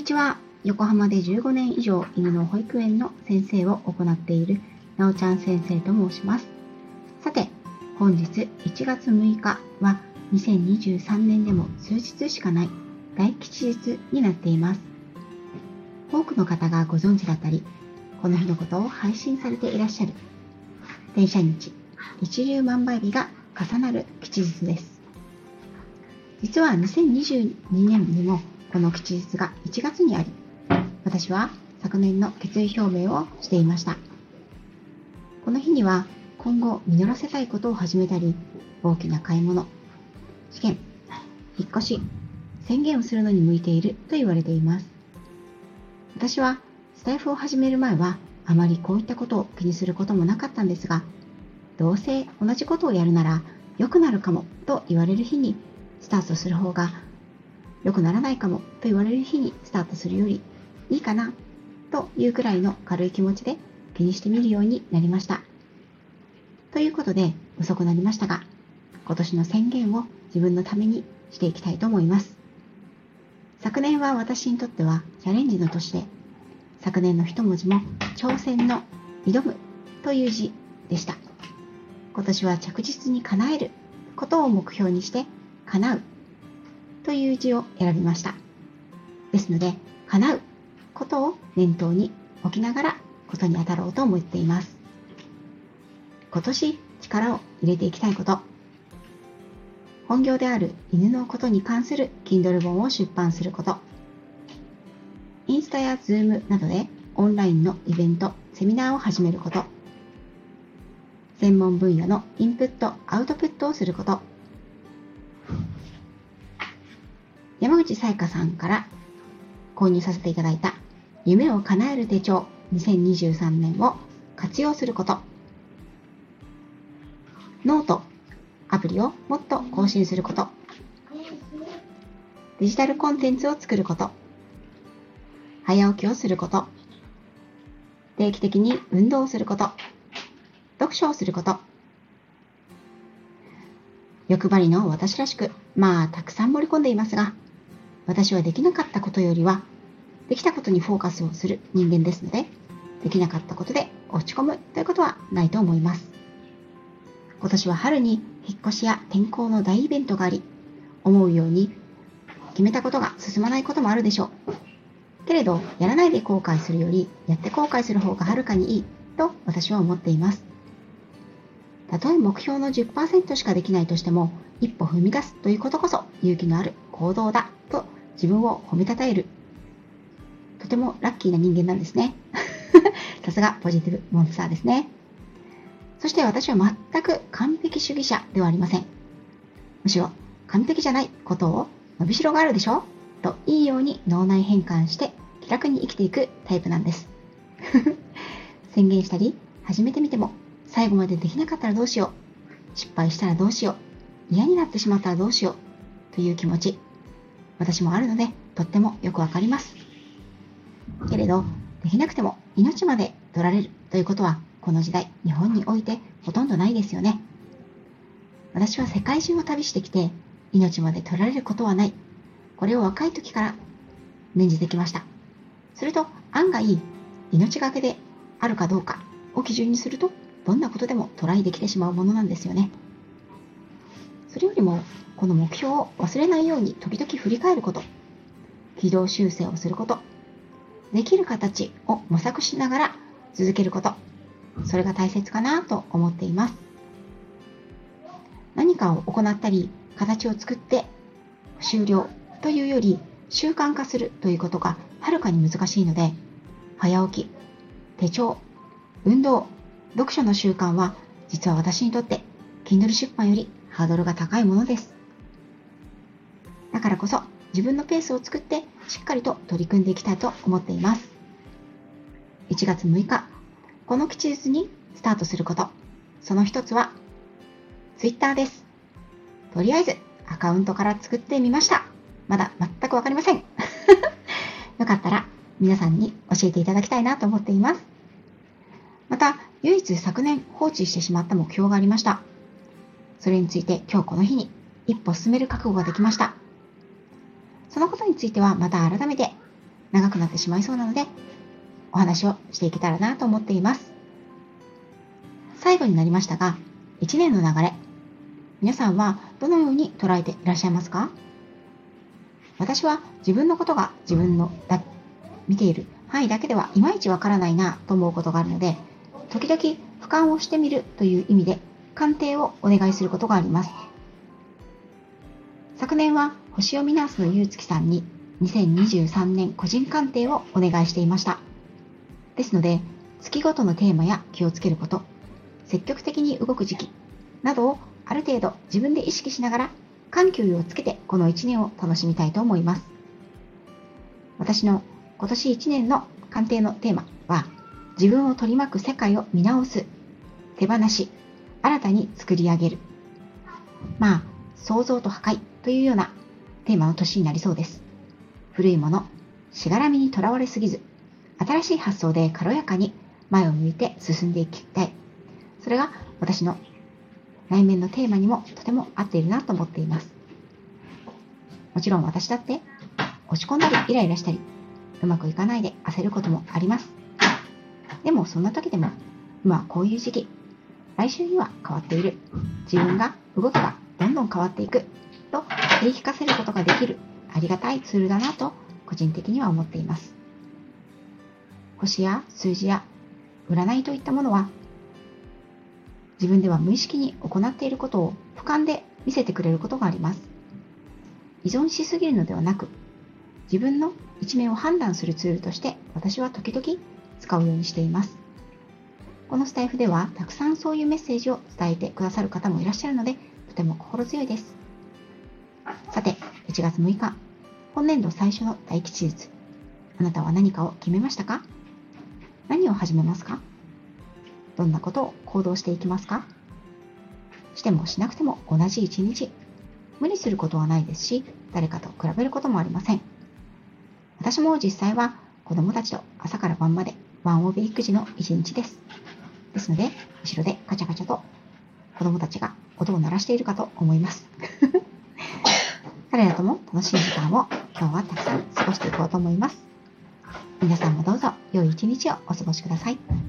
にちは。横浜で15年以上犬の保育園の先生を行っているなおちゃん先生と申します。さて、本日1月6日は2023年でも数日しかない大吉日になっています。多くの方がご存知だったり、この日のことを配信されていらっしゃる電車日一粒万倍日が重なる吉日です。実は2022年にもこの吉日が1月にあり、私は昨年の決意表明をしていました。この日には今後実らせたいことを始めたり、大きな買い物、試験、引っ越し、宣言をするのに向いていると言われています。私はスタイフを始める前はあまりこういったことを気にすることもなかったんですが、どうせ同じことをやるなら良くなるかもと言われる日にスタートする方が良くならないかもと言われる日にスタートするよりいいかなというくらいの軽い気持ちで気にしてみるようになりました。ということで遅くなりましたが、今年の宣言を自分のためにしていきたいと思います。昨年は私にとってはチャレンジの年で、昨年の一文字も挑戦の挑むという字でした。今年は着実に叶えることを目標にして叶うという字を選びました。ですので、叶うことを念頭に置きながらことに当たろうと思っています。今年力を入れていきたいこと。本業である犬のことに関する Kindle 本を出版すること。インスタや Zoom などでオンラインのイベント、セミナーを始めること。専門分野のインプット、アウトプットをすること。山口さやかさんから購入させていただいた夢を叶える手帳2023年を活用すること。ノート、アプリをもっと更新すること。デジタルコンテンツを作ること。早起きをすること。定期的に運動をすること。読書をすること。欲張りの私らしく、まあ、たくさん盛り込んでいますが、私はできなかったことよりは、できたことにフォーカスをする人間ですので、できなかったことで落ち込むということはないと思います。今年は春に引っ越しや転校の大イベントがあり、思うように決めたことが進まないこともあるでしょう。けれど、やらないで後悔するより、やって後悔する方がはるかにいいと私は思っています。たとえ目標の10%しかできないとしても、一歩踏み出すということこそ勇気のある行動だと自分を褒めたたえる。とてもラッキーな人間なんですね。さすがポジティブモンスターですね。そして私は全く完璧主義者ではありません。むしろ完璧じゃないことを伸びしろがあるでしょ？といいように脳内変換して気楽に生きていくタイプなんです。宣言したり始めてみても最後までできなかったらどうしよう。失敗したらどうしよう。嫌になってしまったらどうしよう。という気持ち。私もあるので、とってもよくわかります。けれど、できなくても命まで取られるということは、この時代、日本においてほとんどないですよね。私は世界中を旅してきて、命まで取られることはない。これを若い時から念じてきました。すると、案外、命がけであるかどうかを基準にすると、どんなことでもトライできてしまうものなんですよね。それよりも、この目標を忘れないように時々振り返ること、軌道修正をすること、できる形を模索しながら続けること、それが大切かなと思っています。何かを行ったり、形を作って終了というより習慣化するということがはるかに難しいので、早起き、手帳、運動、読書の習慣は実は私にとって Kindle 出版よりハードルが高いものです。だからこそ自分のペースを作ってしっかりと取り組んでいきたいと思っています。1月6日、この吉日にスタートすること。その一つは Twitter です。とりあえずアカウントから作ってみました。まだ全くわかりません。よかったら皆さんに教えていただきたいなと思っています。また、唯一昨年放置してしまった目標がありました。それについて今日この日に一歩進める覚悟ができました。そのことについてはまた改めて長くなってしまいそうなので、お話をしていけたらなと思っています。最後になりましたが、1年の流れ、皆さんはどのように捉えていらっしゃいますか？私は自分のことが自分のだ見ている範囲だけではいまいちわからないなと思うことがあるので、時々俯瞰をしてみるという意味で鑑定をお願いすることがあります。昨年は星読みナースのゆうつきさんに2023年個人鑑定をお願いしていました。ですので、月ごとのテーマや気をつけること、積極的に動く時期などをある程度自分で意識しながら緩急をつけてこの1年を楽しみたいと思います。私の今年1年の鑑定のテーマは自分を取り巻く世界を見直す、手放し、新たに作り上げる。まあ、創造と破壊というようなテーマの年になりそうです。古いもの、しがらみにとらわれすぎず、新しい発想で軽やかに前を向いて進んでいきたい。それが私の内面のテーマにもとても合っているなと思っています。もちろん私だって落ち込んだりイライラしたり、うまくいかないで焦ることもあります。でもそんな時でも、今はこういう時期、来週には変わっている。自分が動けばどんどん変わっていく。と言い聞かせることができるありがたいツールだなと個人的には思っています。星や数字や占いといったものは自分では無意識に行っていることを俯瞰で見せてくれることがあります。依存しすぎるのではなく自分の一面を判断するツールとして私は時々使うようにしています。このスタイフではたくさんそういうメッセージを伝えてくださる方もいらっしゃるのでとても心強いです。さて、1月6日、本年度最初の大吉日。あなたは何かを決めましたか？何を始めますか？どんなことを行動していきますか？してもしなくても同じ一日。無理することはないですし、誰かと比べることもありません。私も実際は子供たちと朝から晩までワンオペ育児の一日です。ですので、後ろでガチャガチャと子供たちが音を鳴らしているかと思います。彼らとも楽しい時間を今日はたくさん過ごしていこうと思います。皆さんもどうぞ良い一日をお過ごしください。